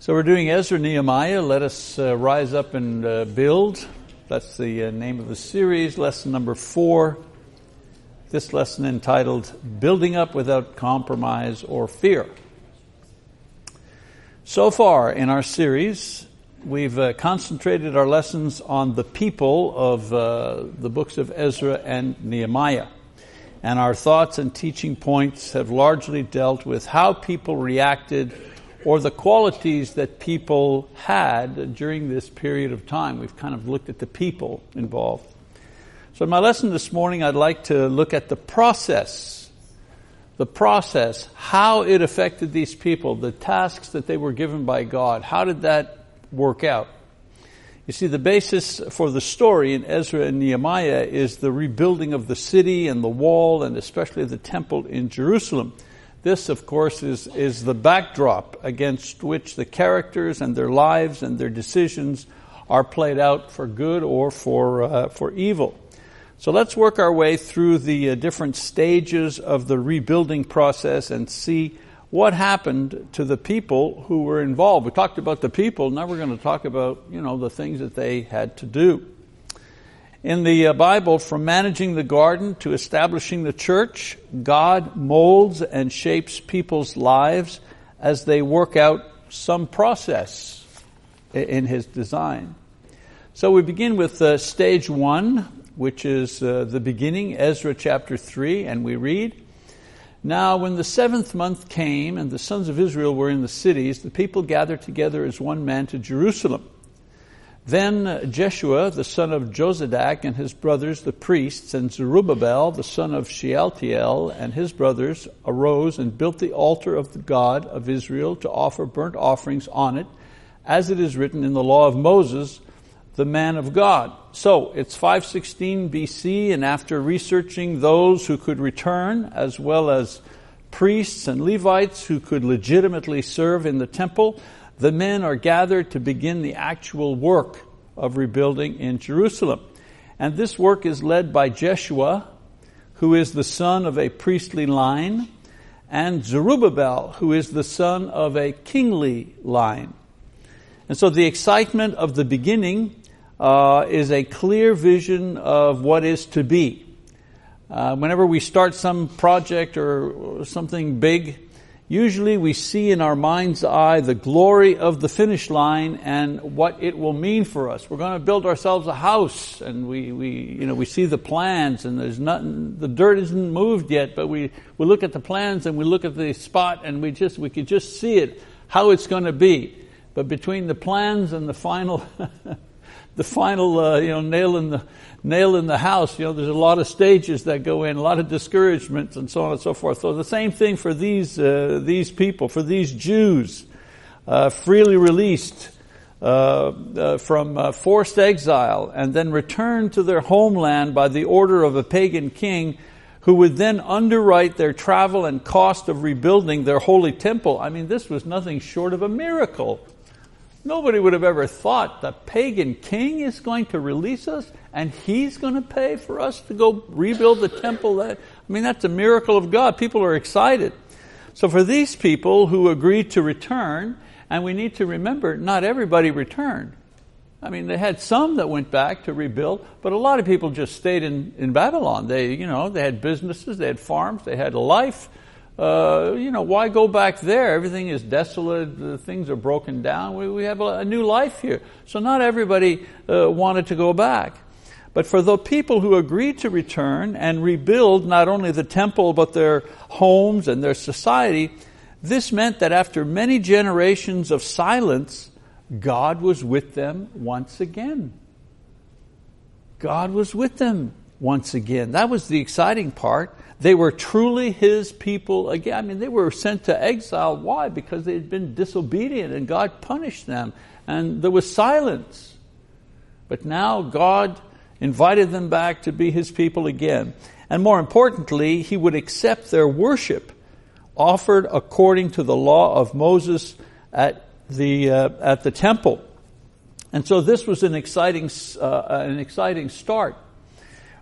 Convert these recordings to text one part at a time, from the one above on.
So we're doing Ezra Nehemiah. Let us uh, rise up and uh, build. That's the uh, name of the series, lesson number four. This lesson entitled Building Up Without Compromise or Fear. So far in our series, we've uh, concentrated our lessons on the people of uh, the books of Ezra and Nehemiah. And our thoughts and teaching points have largely dealt with how people reacted or the qualities that people had during this period of time. We've kind of looked at the people involved. So in my lesson this morning, I'd like to look at the process. The process, how it affected these people, the tasks that they were given by God. How did that work out? You see, the basis for the story in Ezra and Nehemiah is the rebuilding of the city and the wall and especially the temple in Jerusalem. This, of course, is, is the backdrop against which the characters and their lives and their decisions are played out for good or for, uh, for evil. So let's work our way through the uh, different stages of the rebuilding process and see what happened to the people who were involved. We talked about the people, now we're going to talk about, you know, the things that they had to do. In the uh, Bible, from managing the garden to establishing the church, God molds and shapes people's lives as they work out some process in His design. So we begin with uh, stage one, which is uh, the beginning, Ezra chapter 3, and we read, Now when the seventh month came and the sons of Israel were in the cities, the people gathered together as one man to Jerusalem. Then Jeshua, the son of Jozadak, and his brothers, the priests, and Zerubbabel, the son of Shealtiel, and his brothers, arose and built the altar of the God of Israel to offer burnt offerings on it, as it is written in the law of Moses, the man of God. So it's 516 BC, and after researching those who could return, as well as priests and Levites who could legitimately serve in the temple, the men are gathered to begin the actual work of rebuilding in Jerusalem. And this work is led by Jeshua, who is the son of a priestly line, and Zerubbabel, who is the son of a kingly line. And so the excitement of the beginning uh, is a clear vision of what is to be. Uh, whenever we start some project or something big, Usually we see in our mind's eye the glory of the finish line and what it will mean for us. We're going to build ourselves a house and we, we, you know, we see the plans and there's nothing, the dirt isn't moved yet, but we, we look at the plans and we look at the spot and we just, we could just see it, how it's going to be. But between the plans and the final, the final, uh, you know, nail in the, nail in the house. You know, there's a lot of stages that go in, a lot of discouragements and so on and so forth. So the same thing for these, uh, these people, for these Jews, uh, freely released, uh, uh from uh, forced exile and then returned to their homeland by the order of a pagan king who would then underwrite their travel and cost of rebuilding their holy temple. I mean, this was nothing short of a miracle. Nobody would have ever thought the pagan king is going to release us and he's going to pay for us to go rebuild the temple. That, I mean, that's a miracle of God. People are excited. So for these people who agreed to return, and we need to remember, not everybody returned. I mean, they had some that went back to rebuild, but a lot of people just stayed in, in Babylon. They, you know, they had businesses, they had farms, they had life, uh, you know, why go back there? Everything is desolate. Things are broken down. We, we have a, a, new life here. So not everybody uh, wanted to go back. But for the people who agreed to return and rebuild not only the temple but their homes and their society, this meant that after many generations of silence, God was with them once again. God was with them once again. That was the exciting part. They were truly his people again. I mean, they were sent to exile. Why? Because they had been disobedient and God punished them. And there was silence. But now God invited them back to be his people again. And more importantly, he would accept their worship offered according to the law of Moses at the, uh, at the temple. And so this was an exciting, uh, an exciting start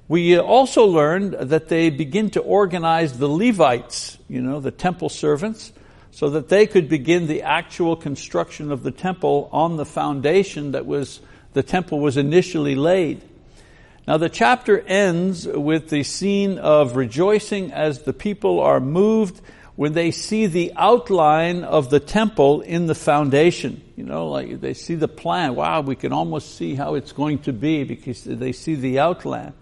we also learned that they begin to organize the Levites, you know, the temple servants. so that they could begin the actual construction of the temple on the foundation that was the temple was initially laid. Now the chapter ends with the scene of rejoicing as the people are moved when they see the outline of the temple in the foundation. You know, like they see the plan. Wow, we can almost see how it's going to be because they see the outline.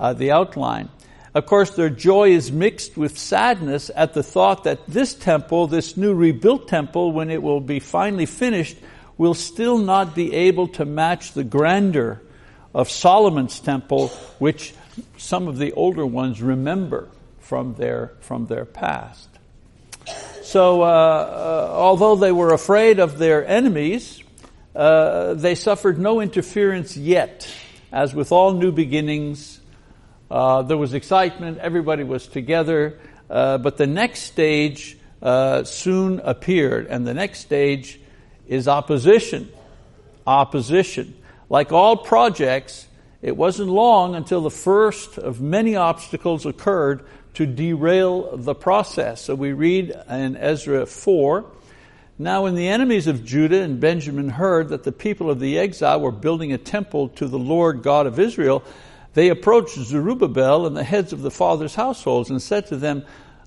Uh, the outline. Of course, their joy is mixed with sadness at the thought that this temple, this new rebuilt temple, when it will be finally finished, will still not be able to match the grandeur of Solomon's temple, which some of the older ones remember from their, from their past. So, uh, uh, although they were afraid of their enemies, uh, they suffered no interference yet. As with all new beginnings, uh, there was excitement, everybody was together, uh, but the next stage uh, soon appeared, and the next stage is opposition. Opposition. Like all projects, it wasn't long until the first of many obstacles occurred to derail the process. So we read in Ezra 4, now when the enemies of Judah and Benjamin heard that the people of the exile were building a temple to the Lord God of Israel, they approached Zerubbabel and the heads of the fathers' households and said to them,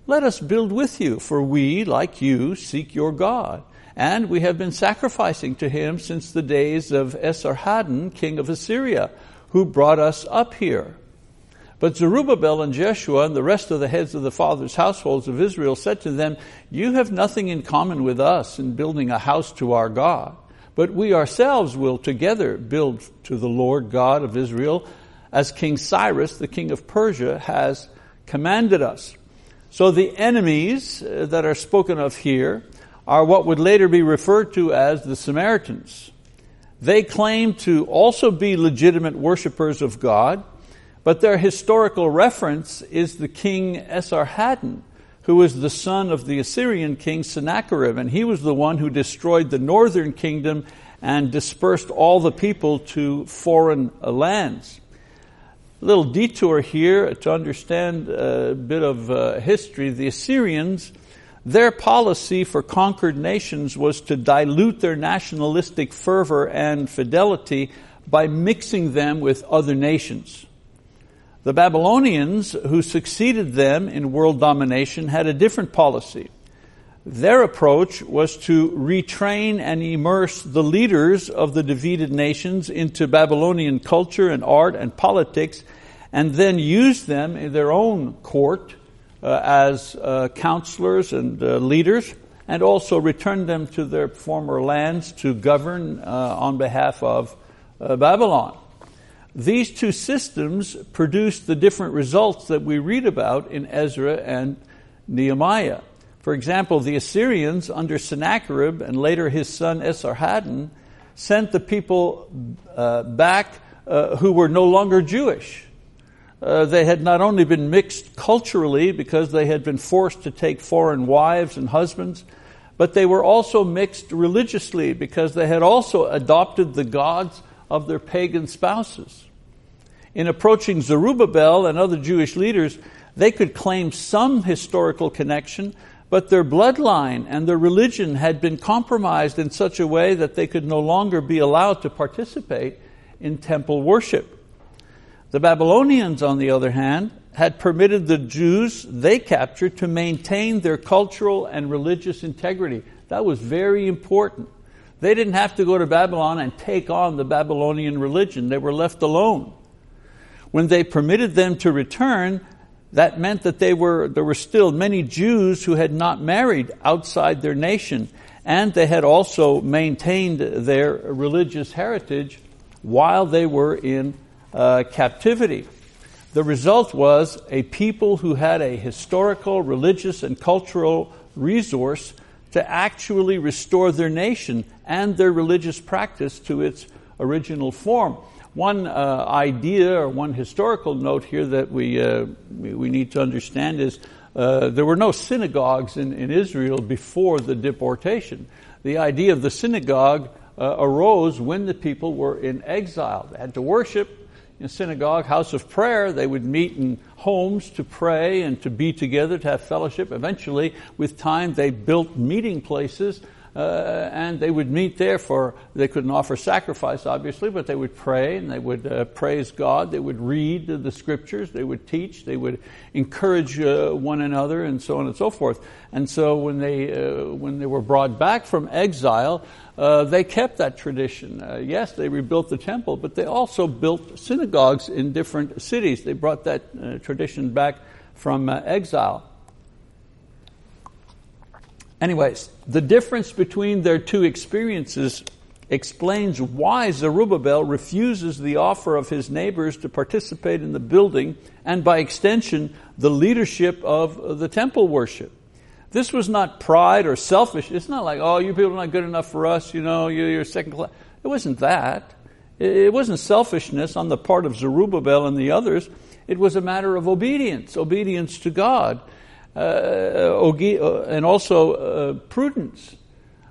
Let us build with you, for we, like you, seek your God. And we have been sacrificing to him since the days of Esarhaddon, king of Assyria, who brought us up here. But Zerubbabel and Jeshua and the rest of the heads of the fathers' households of Israel said to them, You have nothing in common with us in building a house to our God, but we ourselves will together build to the Lord God of Israel as King Cyrus, the king of Persia, has commanded us. So the enemies uh, that are spoken of here are what would later be referred to as the Samaritans. They claim to also be legitimate worshippers of God, but their historical reference is the king Esarhaddon, who was the son of the Assyrian king Sennacherib, and he was the one who destroyed the northern kingdom and dispersed all the people to foreign lands little detour here to understand a bit of uh, history. The Assyrians, their policy for conquered nations was to dilute their nationalistic fervor and fidelity by mixing them with other nations. The Babylonians, who succeeded them in world domination, had a different policy. Their approach was to retrain and immerse the leaders of the defeated nations into Babylonian culture and art and politics, and then use them in their own court uh, as uh, counselors and uh, leaders, and also return them to their former lands to govern uh, on behalf of uh, Babylon. These two systems produced the different results that we read about in Ezra and Nehemiah. For example, the Assyrians under Sennacherib and later his son Esarhaddon sent the people uh, back uh, who were no longer Jewish. Uh, they had not only been mixed culturally because they had been forced to take foreign wives and husbands, but they were also mixed religiously because they had also adopted the gods of their pagan spouses. In approaching Zerubbabel and other Jewish leaders, they could claim some historical connection, but their bloodline and their religion had been compromised in such a way that they could no longer be allowed to participate in temple worship. The Babylonians, on the other hand, had permitted the Jews they captured to maintain their cultural and religious integrity. That was very important. They didn't have to go to Babylon and take on the Babylonian religion. They were left alone. When they permitted them to return, that meant that they were, there were still many Jews who had not married outside their nation, and they had also maintained their religious heritage while they were in uh, captivity. The result was a people who had a historical, religious, and cultural resource to actually restore their nation and their religious practice to its original form. One uh, idea or one historical note here that we, uh, we, need to understand is uh, there were no synagogues in, in Israel before the deportation. The idea of the synagogue uh, arose when the people were in exile. They had to worship a synagogue, house of prayer. They would meet in homes to pray and to be together, to have fellowship. Eventually, with time, they built meeting places uh, and they would meet there for, they couldn't offer sacrifice, obviously, but they would pray and they would uh, praise God. They would read the scriptures. They would teach. They would encourage uh, one another and so on and so forth. And so when they, uh, when they were brought back from exile, uh, they kept that tradition. Uh, yes, they rebuilt the temple, but they also built synagogues in different cities. They brought that tradition back from exile. Anyways, the difference between their two experiences explains why Zerubbabel refuses the offer of his neighbors to participate in the building and by extension the leadership of the temple worship. This was not pride or selfish. It's not like, oh, you people are not good enough for us, you know, you're second class. It wasn't that. It wasn't selfishness on the part of Zerubbabel and the others. It was a matter of obedience, obedience to God. Uh, uh, and also uh, prudence.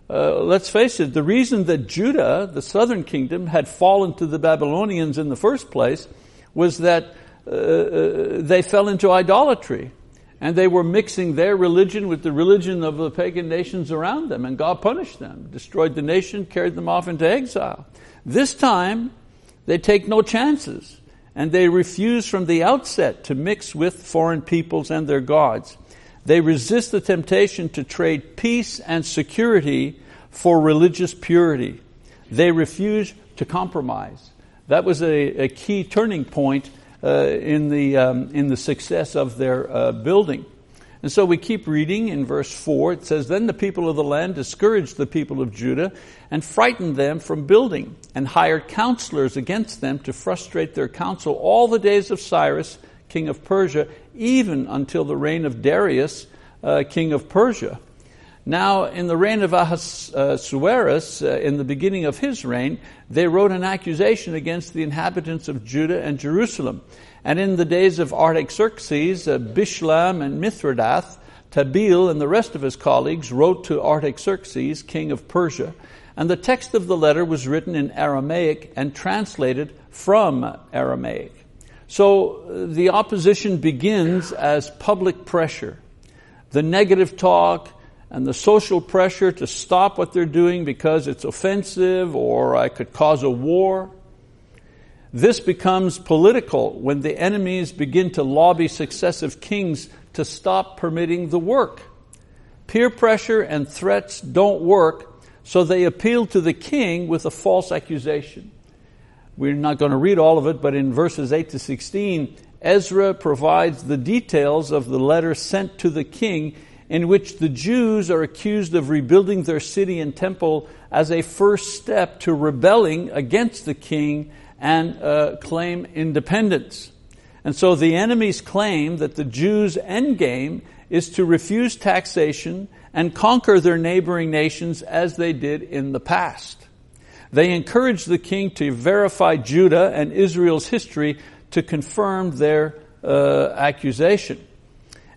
let's face it, the reason that Judah, the southern kingdom, had fallen to the Babylonians in the first place was that they fell into idolatry and they were mixing their religion with the religion of the pagan nations around them, and God punished them, destroyed the nation, carried them off into exile. This time, they take no chances, and they refuse from the outset to mix with foreign peoples and their gods. They resist the temptation to trade peace and security for religious purity. They refuse to compromise. That was a, a key turning point uh, in, the, um, in the success of their uh, building. And so we keep reading in verse 4. It says, Then the people of the land discouraged the people of Judah and frightened them from building and hired counselors against them to frustrate their counsel all the days of Cyrus king of Persia, even until the reign of Darius, uh, king of Persia. Now, in the reign of Ahasuerus, uh, in the beginning of his reign, they wrote an accusation against the inhabitants of Judah and Jerusalem. And in the days of Artaxerxes, uh, Bishlam and Mithredath, Tabeel and the rest of his colleagues wrote to Artaxerxes, king of Persia. And the text of the letter was written in Aramaic and translated from Aramaic. So uh, the opposition begins as public pressure. The negative talk and the social pressure to stop what they're doing because it's offensive or I could cause a war. This becomes political when the enemies begin to lobby successive kings to stop permitting the work. Peer pressure and threats don't work, so they appeal to the king with a false accusation. We're not going to read all of it, but in verses 8 to 16, Ezra provides the details of the letter sent to the king in which the Jews are accused of rebuilding their city and temple as a first step to rebelling against the king and uh, claim independence. And so the enemies claim that the Jews' endgame is to refuse taxation and conquer their neighboring nations as they did in the past. They encouraged the king to verify Judah and Israel's history to confirm their uh, accusation.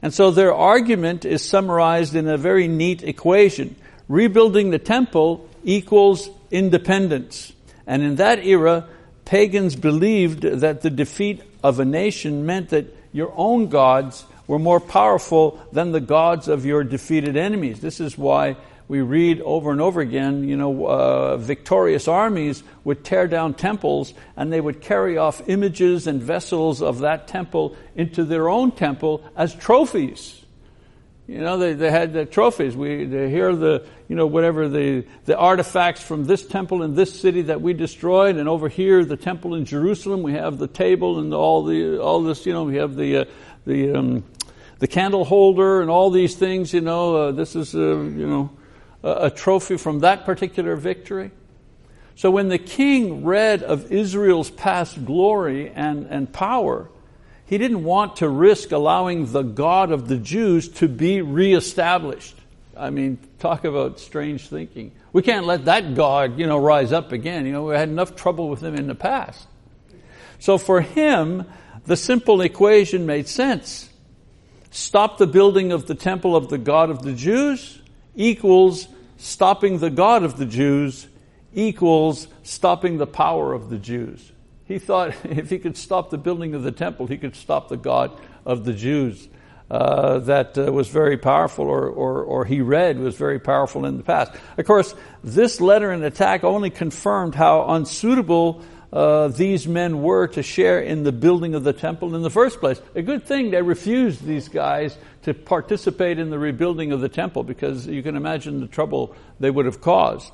And so their argument is summarized in a very neat equation. Rebuilding the temple equals independence. And in that era, pagans believed that the defeat of a nation meant that your own gods were more powerful than the gods of your defeated enemies. This is why we read over and over again, you know, uh, victorious armies would tear down temples and they would carry off images and vessels of that temple into their own temple as trophies. You know, they, they had the trophies. We they hear the, you know, whatever the, the artifacts from this temple in this city that we destroyed, and over here, the temple in Jerusalem, we have the table and all the, all this, you know, we have the, uh, the, um, the candle holder and all these things, you know, uh, this is, uh, you know, a trophy from that particular victory. So when the king read of Israel's past glory and, and power, he didn't want to risk allowing the God of the Jews to be reestablished. I mean, talk about strange thinking. We can't let that God, you know, rise up again. You know, we had enough trouble with him in the past. So for him, the simple equation made sense. Stop the building of the temple of the God of the Jews equals stopping the God of the Jews equals stopping the power of the Jews. He thought if he could stop the building of the temple, he could stop the God of the Jews. Uh, that uh, was very powerful, or, or, or he read was very powerful in the past. Of course, this letter and attack only confirmed how unsuitable uh, these men were to share in the building of the temple in the first place. A good thing they refused these guys to participate in the rebuilding of the temple because you can imagine the trouble they would have caused.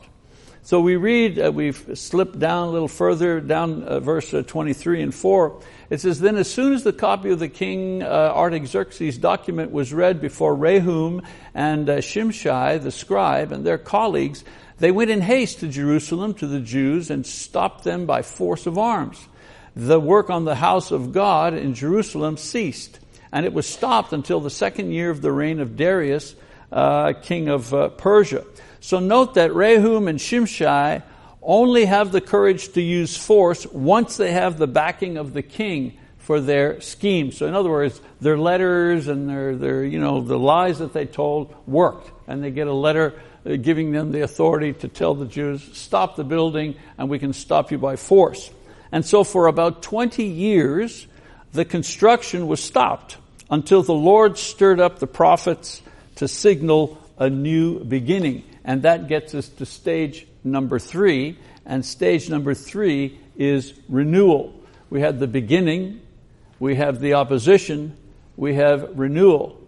So we read, uh, we've slipped down a little further, down uh, verse uh, 23 and 4. It says, Then as soon as the copy of the king uh, Artaxerxes' document was read before Rehum and uh, Shimshai, the scribe, and their colleagues, they went in haste to Jerusalem to the Jews and stopped them by force of arms. The work on the house of God in Jerusalem ceased, and it was stopped until the second year of the reign of Darius, uh, king of Persia. So note that Rehum and Shimshai only have the courage to use force once they have the backing of the king for their scheme. So in other words, their letters and their, their you know, the lies that they told worked. And they get a letter uh, Uh, giving them the authority to tell the Jews, stop the building and we can stop you by force. And so for about 20 years, the construction was stopped until the Lord stirred up the prophets to signal a new beginning. And that gets us to stage number three. And stage number three is renewal. We had the beginning, we have the opposition, we have renewal.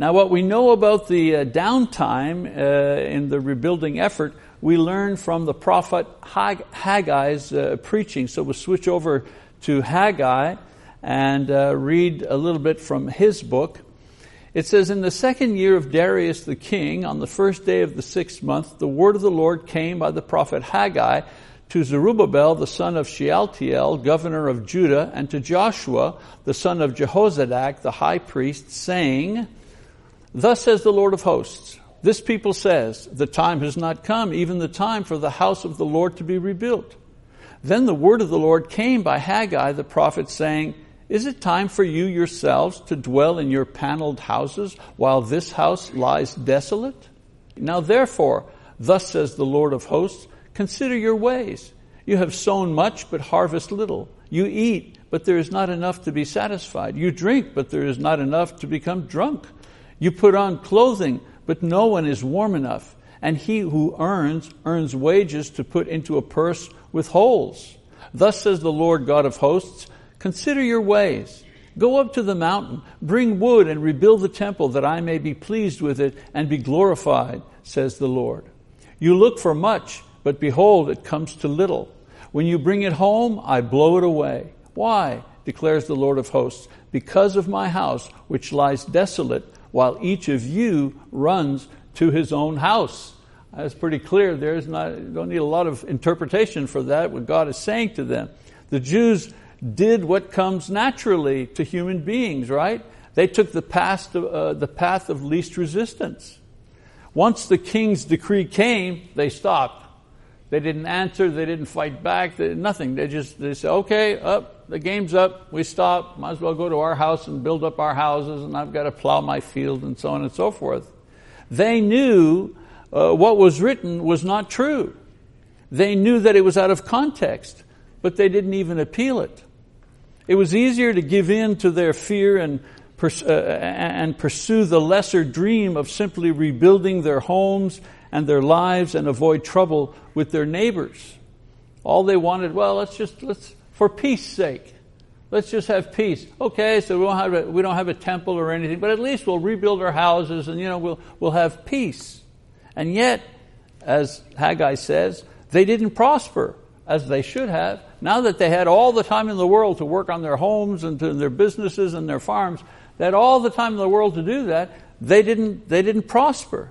Now, what we know about the uh, downtime uh, in the rebuilding effort, we learn from the prophet Haggai's uh, preaching. So we'll switch over to Haggai and uh, read a little bit from his book. It says, In the second year of Darius the king, on the first day of the sixth month, the word of the Lord came by the prophet Haggai to Zerubbabel the son of Shealtiel, governor of Judah, and to Joshua the son of Jehozadak, the high priest, saying, Thus says the Lord of hosts, this people says, The time has not come, even the time for the house of the Lord to be rebuilt. Then the word of the Lord came by Haggai the prophet, saying, is it time for you yourselves to dwell in your paneled houses while this house lies desolate? Now therefore, thus says the Lord of hosts, consider your ways. You have sown much but harvest little. You eat, but there is not enough to be satisfied. You drink, but there is not enough to become drunk. You put on clothing, but no one is warm enough. And he who earns, earns wages to put into a purse with holes. Thus says the Lord God of hosts, Consider your ways. Go up to the mountain, bring wood and rebuild the temple that I may be pleased with it and be glorified, says the Lord. You look for much, but behold, it comes to little. When you bring it home, I blow it away. Why? declares the Lord of hosts. Because of my house, which lies desolate, while each of you runs to his own house. That's pretty clear. There's not, don't need a lot of interpretation for that, what God is saying to them. The Jews did what comes naturally to human beings, right? They took the path, of, uh, the path of least resistance. Once the king's decree came, they stopped. They didn't answer, they didn't fight back, they, nothing. They just they said, okay, up, the game's up, we stop, might as well go to our house and build up our houses, and I've got to plow my field, and so on and so forth. They knew uh, what was written was not true. They knew that it was out of context, but they didn't even appeal it. It was easier to give in to their fear and, uh, and pursue the lesser dream of simply rebuilding their homes and their lives and avoid trouble with their neighbors. All they wanted, well, let's just, let's, for peace sake, let's just have peace. Okay, so we don't have a, we don't have a temple or anything, but at least we'll rebuild our houses and, you know, we'll, we'll have peace. And yet, as Haggai says, they didn't prosper as they should have. Now that they had all the time in the world to work on their homes and to their businesses and their farms, they had all the time in the world to do that, they didn't, they didn't prosper.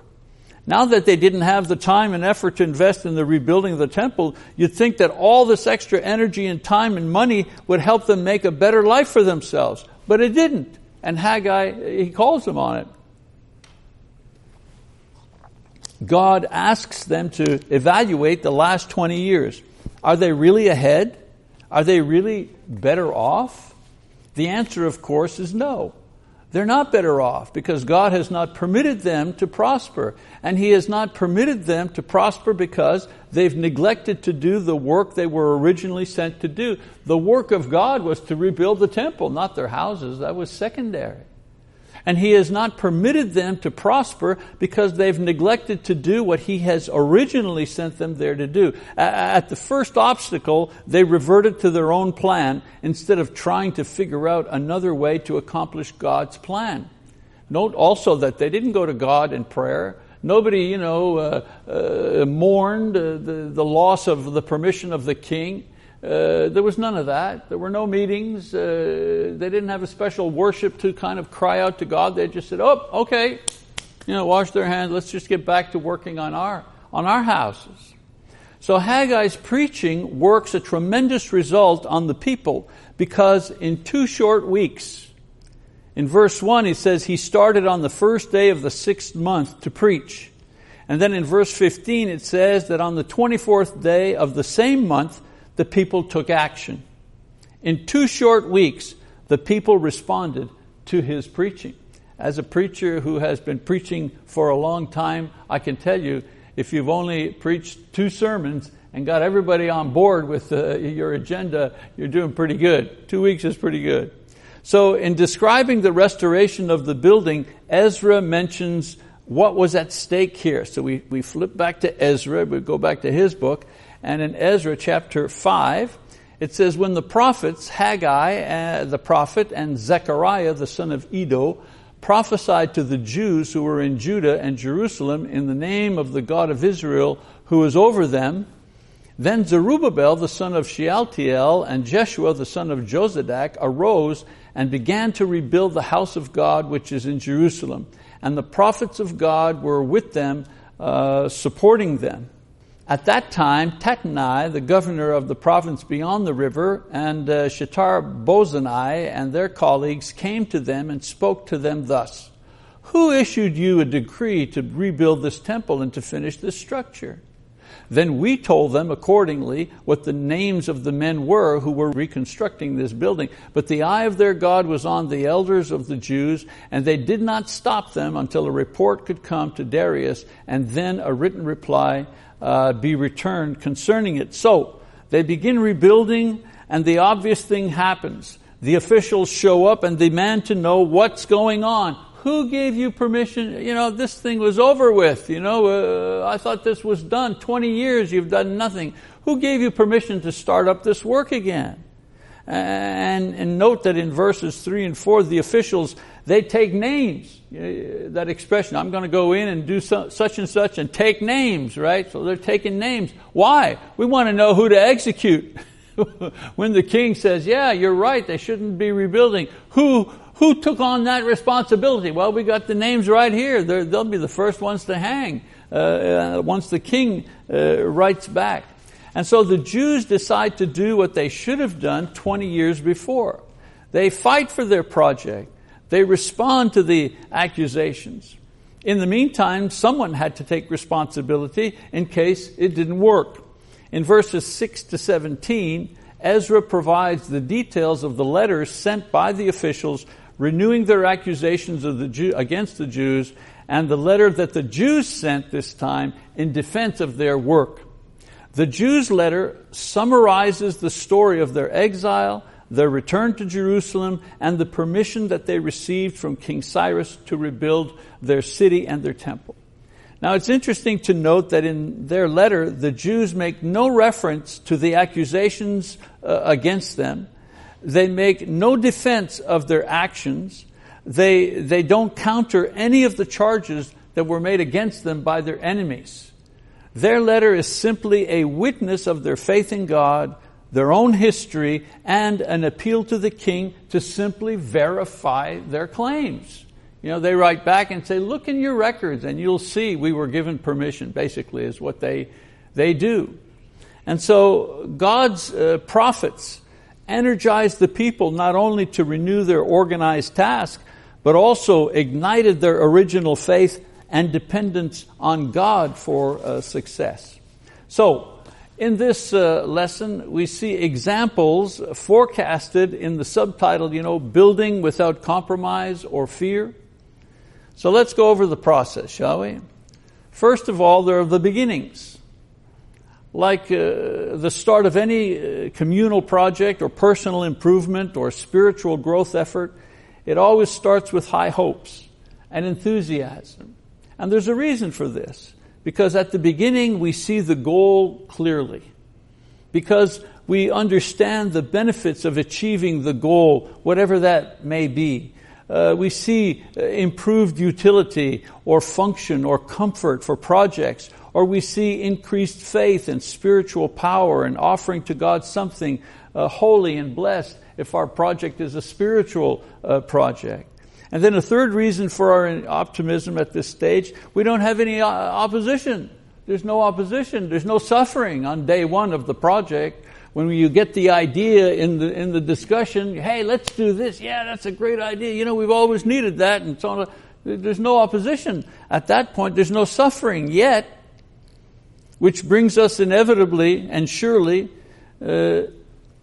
Now that they didn't have the time and effort to invest in the rebuilding of the temple, you'd think that all this extra energy and time and money would help them make a better life for themselves. But it didn't. And Haggai, he calls them on it. God asks them to evaluate the last 20 years. Are they really ahead? Are they really better off? The answer, of course, is no. They're not better off because God has not permitted them to prosper. And He has not permitted them to prosper because they've neglected to do the work they were originally sent to do. The work of God was to rebuild the temple, not their houses. That was secondary. And He has not permitted them to prosper because they've neglected to do what He has originally sent them there to do. At the first obstacle, they reverted to their own plan instead of trying to figure out another way to accomplish God's plan. Note also that they didn't go to God in prayer. Nobody, you know, uh, uh, mourned uh, the, the loss of the permission of the king. Uh, there was none of that. There were no meetings. Uh, they didn't have a special worship to kind of cry out to God. They just said, "Oh, okay, you know, wash their hands. Let's just get back to working on our on our houses." So Haggai's preaching works a tremendous result on the people because in two short weeks, in verse one, he says he started on the first day of the sixth month to preach, and then in verse fifteen it says that on the twenty fourth day of the same month the people took action. In two short weeks, the people responded to his preaching. As a preacher who has been preaching for a long time, I can tell you, if you've only preached two sermons and got everybody on board with uh, your agenda, you're doing pretty good. Two weeks is pretty good. So, in describing the restoration of the building, Ezra mentions what was at stake here. So, we, we flip back to Ezra, we go back to his book, and in Ezra chapter 5, it says, When the prophets, Haggai uh, the prophet and Zechariah the son of Iddo, prophesied to the Jews who were in Judah and Jerusalem in the name of the God of Israel who is over them, then Zerubbabel the son of Shealtiel and Jeshua the son of Jozadak arose and began to rebuild the house of God which is in Jerusalem. And the prophets of God were with them, uh, supporting them. At that time, Tatnai, the governor of the province beyond the river, and uh, Shethar Bozenai and their colleagues came to them and spoke to them thus Who issued you a decree to rebuild this temple and to finish this structure? Then we told them accordingly what the names of the men were who were reconstructing this building. But the eye of their God was on the elders of the Jews, and they did not stop them until a report could come to Darius, and then a written reply uh, be returned concerning it. So they begin rebuilding, and the obvious thing happens. The officials show up and demand to know what's going on. Who gave you permission? You know, this thing was over with. You know, uh, I thought this was done. 20 years, you've done nothing. Who gave you permission to start up this work again? And, and note that in verses 3 and 4, the officials they take names. That expression, I'm going to go in and do such and such and take names, right? So they're taking names. Why? We want to know who to execute. when the king says, yeah, you're right, they shouldn't be rebuilding, who, who took on that responsibility? Well, we got the names right here. they will be the first ones to hang uh, uh, once the king uh, writes back. And so the Jews decide to do what they should have done 20 years before. They fight for their project. They respond to the accusations. In the meantime, someone had to take responsibility in case it didn't work. In verses 6 to 17, Ezra provides the details of the letters sent by the officials renewing their accusations the Jew, against the Jews and the letter that the Jews sent this time in defense of their work. The Jews' letter summarizes the story of their exile their return to Jerusalem, and the permission that they received from King Cyrus to rebuild their city and their temple. Now it's interesting to note that in their letter, the Jews make no reference to the accusations uh, against them. They make no defense of their actions. They, they don't counter any of the charges that were made against them by their enemies. Their letter is simply a witness of their faith in God, their own history, and an appeal to the king to simply verify their claims. You know, they write back and say, look in your records and you'll see we were given permission, basically, is what they, they do. And so God's uh, prophets energized the people not only to renew their organized task, but also ignited their original faith and dependence on God for uh, success. So, In this uh, lesson, we see examples forecasted in the subtitle, you know, Building Without Compromise or Fear. So let's go over the process, shall we? First of all, there are the beginnings. Like uh, the start of any uh, communal project or personal improvement or spiritual growth effort, it always starts with high hopes and enthusiasm. And there's a reason for this. Because at the beginning we see the goal clearly. Because we understand the benefits of achieving the goal, whatever that may be. Uh, we see uh, improved utility or function or comfort for projects, or we see increased faith and spiritual power and offering to God something uh, holy and blessed if our project is a spiritual uh, project. And then a third reason for our optimism at this stage, we don't have any uh, opposition. There's no opposition. There's no suffering on day one of the project. When you get the idea in the, in the discussion, hey, let's do this. Yeah, that's a great idea. You know, we've always needed that and so on. There's no opposition. At that point, there's no suffering yet, which brings us inevitably and surely uh,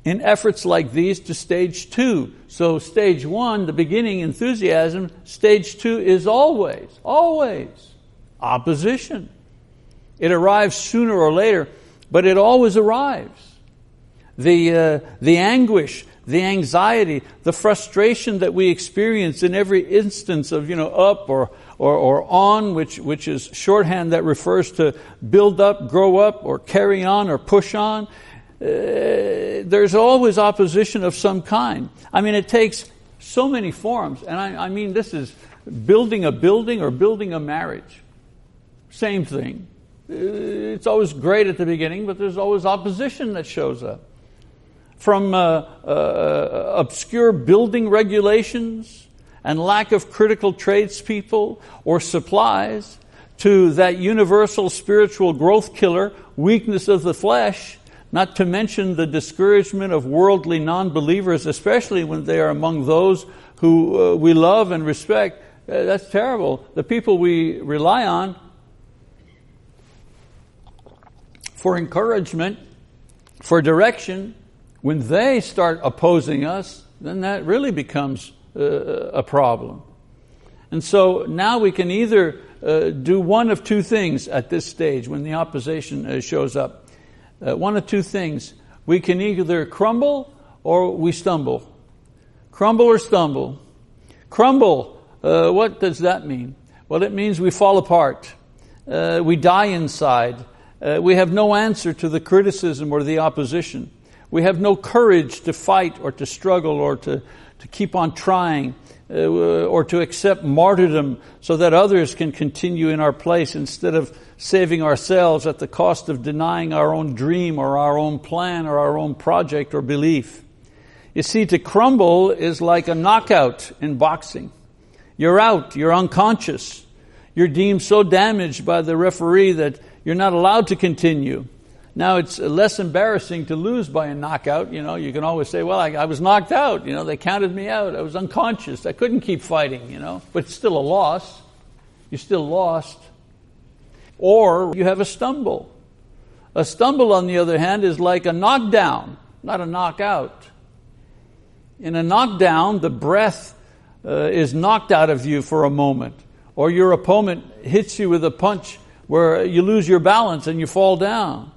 in efforts like these to stage two. So stage one, the beginning enthusiasm, stage two is always, always opposition. It arrives sooner or later, but it always arrives. The, uh, the anguish, the anxiety, the frustration that we experience in every instance of, you know, up or, or, or on, which, which is shorthand that refers to build up, grow up, or carry on, or push on. Uh, there's always opposition of some kind. I mean, it takes so many forms, and I, I mean, this is building a building or building a marriage. Same thing. Uh, it's always great at the beginning, but there's always opposition that shows up. From uh, uh, obscure building regulations and lack of critical tradespeople or supplies to that universal spiritual growth killer, weakness of the flesh, not to mention the discouragement of worldly non believers, especially when they are among those who uh, we love and respect. Uh, that's terrible. The people we rely on for encouragement, for direction, when they start opposing us, then that really becomes uh, a problem. And so now we can either uh, do one of two things at this stage when the opposition uh, shows up uh, one of two things. We can either crumble or we stumble. Crumble or stumble. Crumble, uh, what does that mean? Well, it means we fall apart. Uh, we die inside. Uh, we have no answer to the criticism or the opposition. We have no courage to fight or to struggle or to, to keep on trying Uh, or to accept martyrdom so that others can continue in our place instead of saving ourselves at the cost of denying our own dream or our own plan or our own project or belief. You see, to crumble is like a knockout in boxing. You're out, you're unconscious. You're deemed so damaged by the referee that you're not allowed to continue. Now it's less embarrassing to lose by a knockout. You know, you can always say, well, I, I, was knocked out. You know, they counted me out. I was unconscious. I couldn't keep fighting, you know, but it's still a loss. You still lost. Or you have a stumble. A stumble, on the other hand, is like a knockdown, not a knockout. In a knockdown, the breath uh, is knocked out of you for a moment, or your opponent hits you with a punch where you lose your balance and you fall down.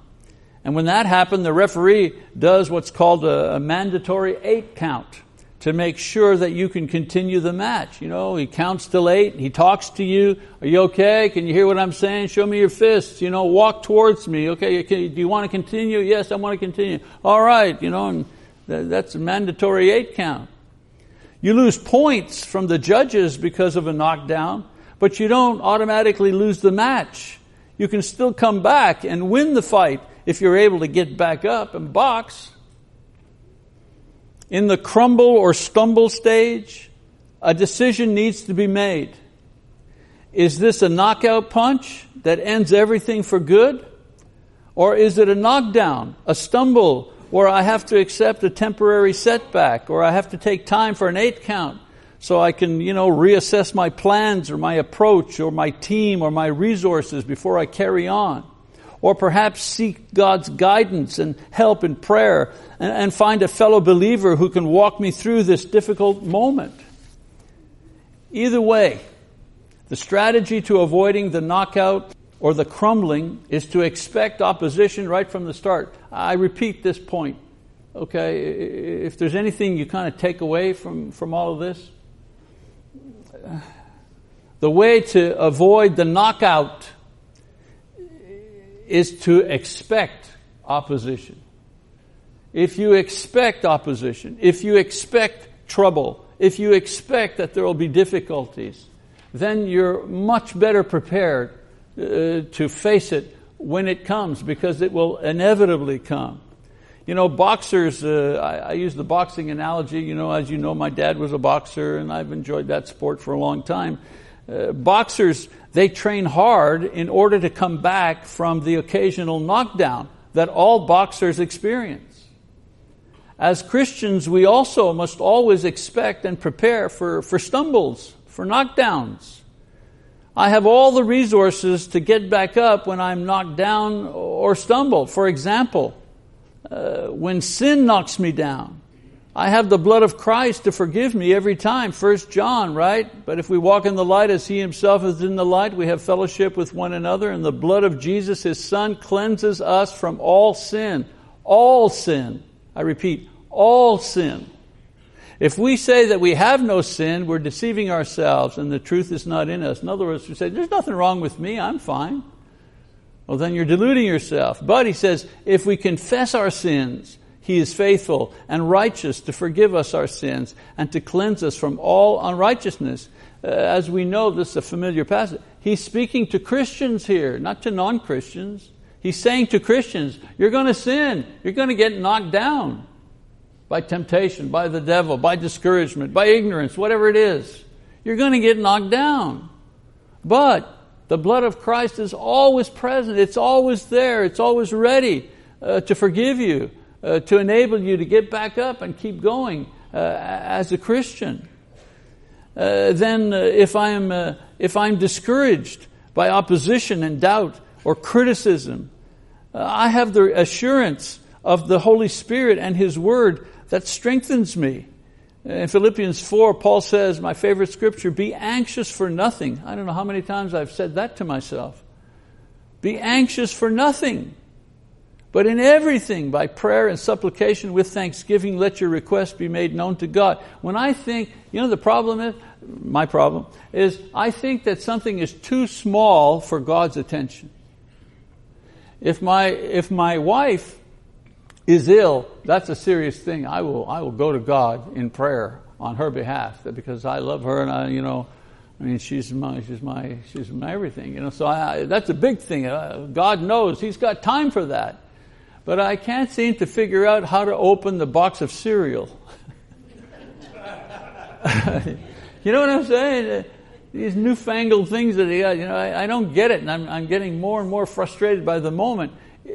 And when that happens, the referee does what's called a, a mandatory eight count to make sure that you can continue the match. You know, he counts till eight, he talks to you. Are you okay? Can you hear what I'm saying? Show me your fists. You know, walk towards me. Okay, do you want to continue? Yes, I want to continue. All right, you know, and that's a mandatory eight count. You lose points from the judges because of a knockdown, but you don't automatically lose the match. You can still come back and win the fight if you're able to get back up and box. In the crumble or stumble stage, a decision needs to be made. Is this a knockout punch that ends everything for good? Or is it a knockdown, a stumble, where I have to accept a temporary setback, or I have to take time for an eight count so I can, you know, reassess my plans or my approach or my team or my resources before I carry on? Or perhaps seek God's guidance and help in prayer and, and find a fellow believer who can walk me through this difficult moment. Either way, the strategy to avoiding the knockout or the crumbling is to expect opposition right from the start. I repeat this point. Okay, if there's anything you kind of take away from, from all of this, the way to avoid the knockout is to expect opposition. If you expect opposition, if you expect trouble, if you expect that there will be difficulties, then you're much better prepared uh, to face it when it comes because it will inevitably come. You know, boxers, uh, I, I, use the boxing analogy. You know, as you know, my dad was a boxer and I've enjoyed that sport for a long time. Uh, boxers, they train hard in order to come back from the occasional knockdown that all boxers experience. As Christians, we also must always expect and prepare for, for stumbles, for knockdowns. I have all the resources to get back up when I'm knocked down or stumble. For example, uh, when sin knocks me down, I have the blood of Christ to forgive me every time. First John, right? But if we walk in the light as He Himself is in the light, we have fellowship with one another, and the blood of Jesus, His Son, cleanses us from all sin. All sin. I repeat, all sin. If we say that we have no sin, we're deceiving ourselves and the truth is not in us. In other words, we say, there's nothing wrong with me, I'm fine. Well, then you're deluding yourself. But he says, if we confess our sins, he is faithful and righteous to forgive us our sins and to cleanse us from all unrighteousness. Uh, as we know, this is a familiar passage. He's speaking to Christians here, not to non Christians. He's saying to Christians, you're going to sin, you're going to get knocked down by temptation, by the devil, by discouragement, by ignorance, whatever it is. You're going to get knocked down. But the blood of Christ is always present. It's always there. It's always ready uh, to forgive you, uh, to enable you to get back up and keep going uh, as a Christian. Uh, then uh, if I'm, uh, if I'm discouraged by opposition and doubt or criticism, I have the assurance of the Holy Spirit and His Word that strengthens me. In Philippians 4, Paul says, my favorite scripture, be anxious for nothing. I don't know how many times I've said that to myself. Be anxious for nothing. But in everything, by prayer and supplication with thanksgiving, let your requests be made known to God. When I think, you know, the problem is, my problem, is I think that something is too small for God's attention. If my, if my wife is ill, that's a serious thing. I will, I will go to God in prayer on her behalf because I love her and I, you know, I mean, she's my, she's my, she's my everything, you know. So I, that's a big thing. Uh, God knows He's got time for that, but I can't seem to figure out how to open the box of cereal. you know what I'm saying? Uh, these newfangled things that he got, you know, I, I don't get it, and I'm, I'm getting more and more frustrated by the moment. Uh,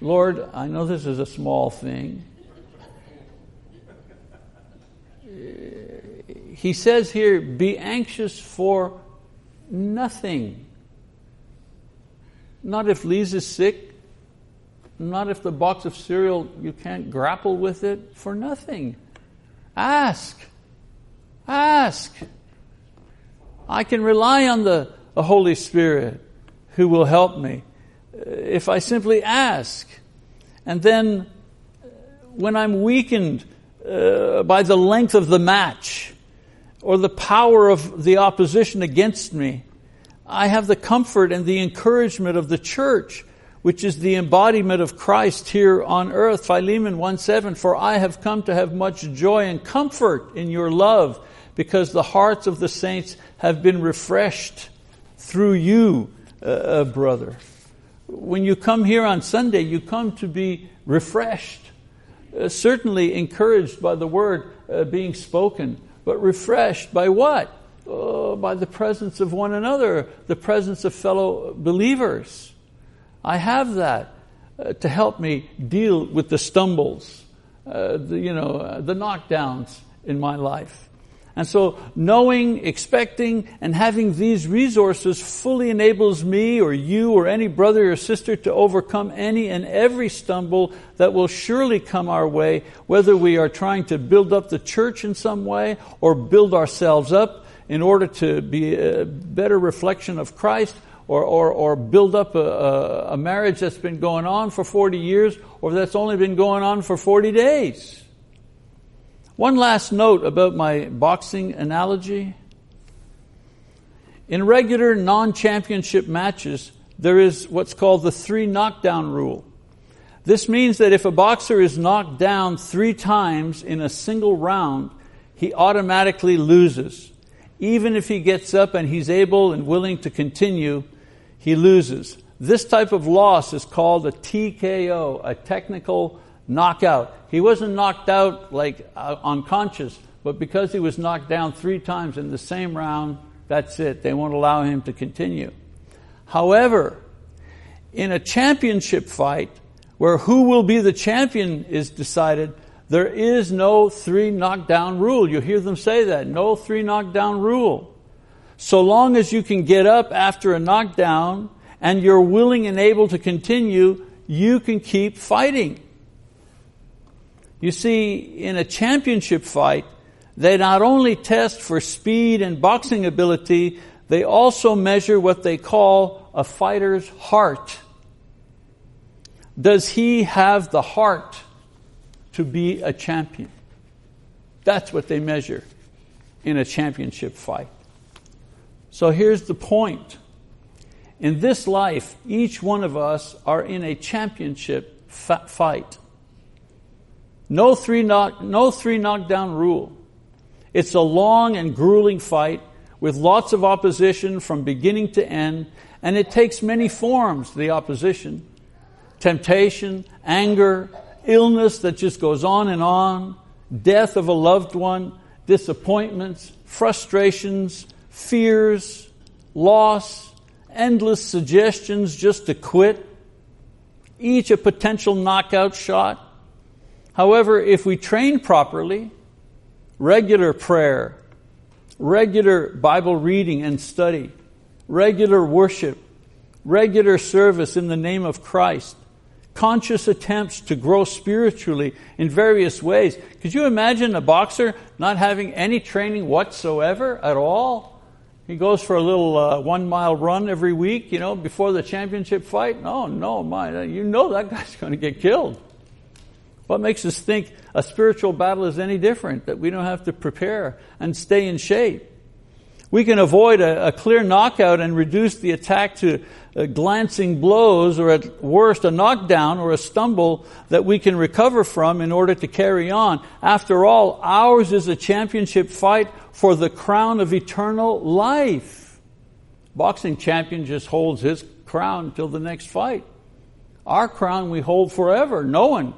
Lord, I know this is a small thing. Uh, he says here, be anxious for nothing. Not if Lise is sick, not if the box of cereal, you can't grapple with it, for nothing. Ask. Ask. I can rely on the, the Holy Spirit who will help me if I simply ask. And then when I'm weakened uh, by the length of the match or the power of the opposition against me, I have the comfort and the encouragement of the church, which is the embodiment of Christ here on earth. Philemon 1 7, for I have come to have much joy and comfort in your love, because the hearts of the saints have been refreshed through you, uh, uh brother when you come here on Sunday, you come to be refreshed, uh, certainly encouraged by the word uh, being spoken, but refreshed by what? Oh, by the presence of one another, the presence of fellow believers. I have that uh, to help me deal with the stumbles, uh, the, you know, uh, the knockdowns in my life. And so knowing, expecting, and having these resources fully enables me or you or any brother or sister to overcome any and every stumble that will surely come our way, whether we are trying to build up the church in some way or build ourselves up in order to be a better reflection of Christ or, or, or build up a, a marriage that's been going on for 40 years or that's only been going on for 40 days. One last note about my boxing analogy. In regular non championship matches, there is what's called the three knockdown rule. This means that if a boxer is knocked down three times in a single round, he automatically loses. Even if he gets up and he's able and willing to continue, he loses. This type of loss is called a TKO, a technical knockout. He wasn't knocked out like uh, unconscious, but because he was knocked down three times in the same round, that's it. They won't allow him to continue. However, in a championship fight, where who will be the champion is decided, there is no three knockdown rule. You hear them say that. No three knockdown rule. So long as you can get up after a knockdown and you're willing and able to continue, you can keep fighting. You see, in a championship fight, they not only test for speed and boxing ability, they also measure what they call a fighter's heart. Does he have the heart to be a champion? That's what they measure in a championship fight. So here's the point. In this life, each one of us are in a championship fight. No three, knock, no three knockdown rule. It's a long and grueling fight with lots of opposition from beginning to end, and it takes many forms, the opposition. Temptation, anger, illness that just goes on and on, death of a loved one, disappointments, frustrations, fears, loss, endless suggestions just to quit, each a potential knockout shot. However, if we train properly, regular prayer, regular Bible reading and study, regular worship, regular service in the name of Christ, conscious attempts to grow spiritually in various ways. Could you imagine a boxer not having any training whatsoever at all? He goes for a little uh, one mile run every week, you know, before the championship fight. No, no, my, you know that guy's going to get killed. What makes us think a spiritual battle is any different, that we don't have to prepare and stay in shape? We can avoid a, a clear knockout and reduce the attack to uh, glancing blows or at worst a knockdown or a stumble that we can recover from in order to carry on. After all, ours is a championship fight for the crown of eternal life. Boxing champion just holds his crown till the next fight. Our crown we hold forever. No one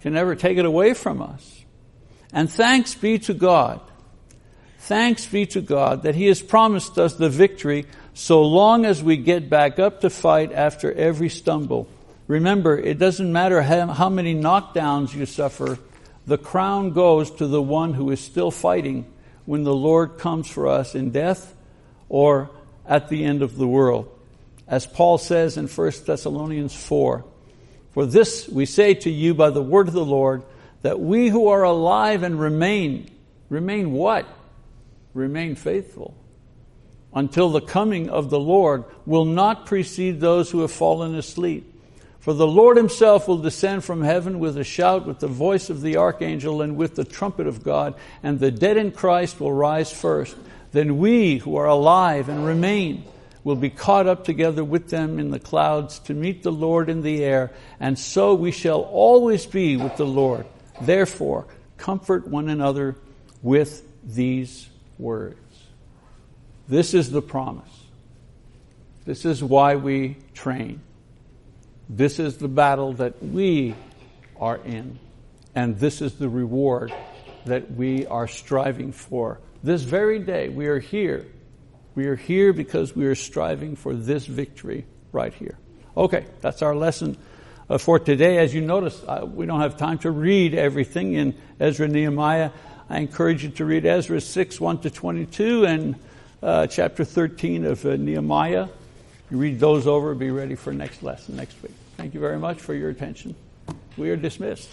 can ever take it away from us. And thanks be to God. Thanks be to God that He has promised us the victory so long as we get back up to fight after every stumble. Remember, it doesn't matter how many knockdowns you suffer, the crown goes to the one who is still fighting when the Lord comes for us in death or at the end of the world. As Paul says in 1 Thessalonians 4, for this we say to you by the word of the Lord, that we who are alive and remain, remain what? Remain faithful. Until the coming of the Lord will not precede those who have fallen asleep. For the Lord himself will descend from heaven with a shout, with the voice of the archangel, and with the trumpet of God, and the dead in Christ will rise first. Then we who are alive and remain will be caught up together with them in the clouds to meet the Lord in the air, and so we shall always be with the Lord. Therefore, comfort one another with these words. This is the promise. This is why we train. This is the battle that we are in. And this is the reward that we are striving for. This very day, we are here we are here because we are striving for this victory right here. Okay, that's our lesson uh, for today. As you notice, uh, we don't have time to read everything in Ezra Nehemiah. I encourage you to read Ezra 6, 1 to 22, and uh, chapter 13 of uh, Nehemiah. You read those over, be ready for next lesson next week. Thank you very much for your attention. We are dismissed.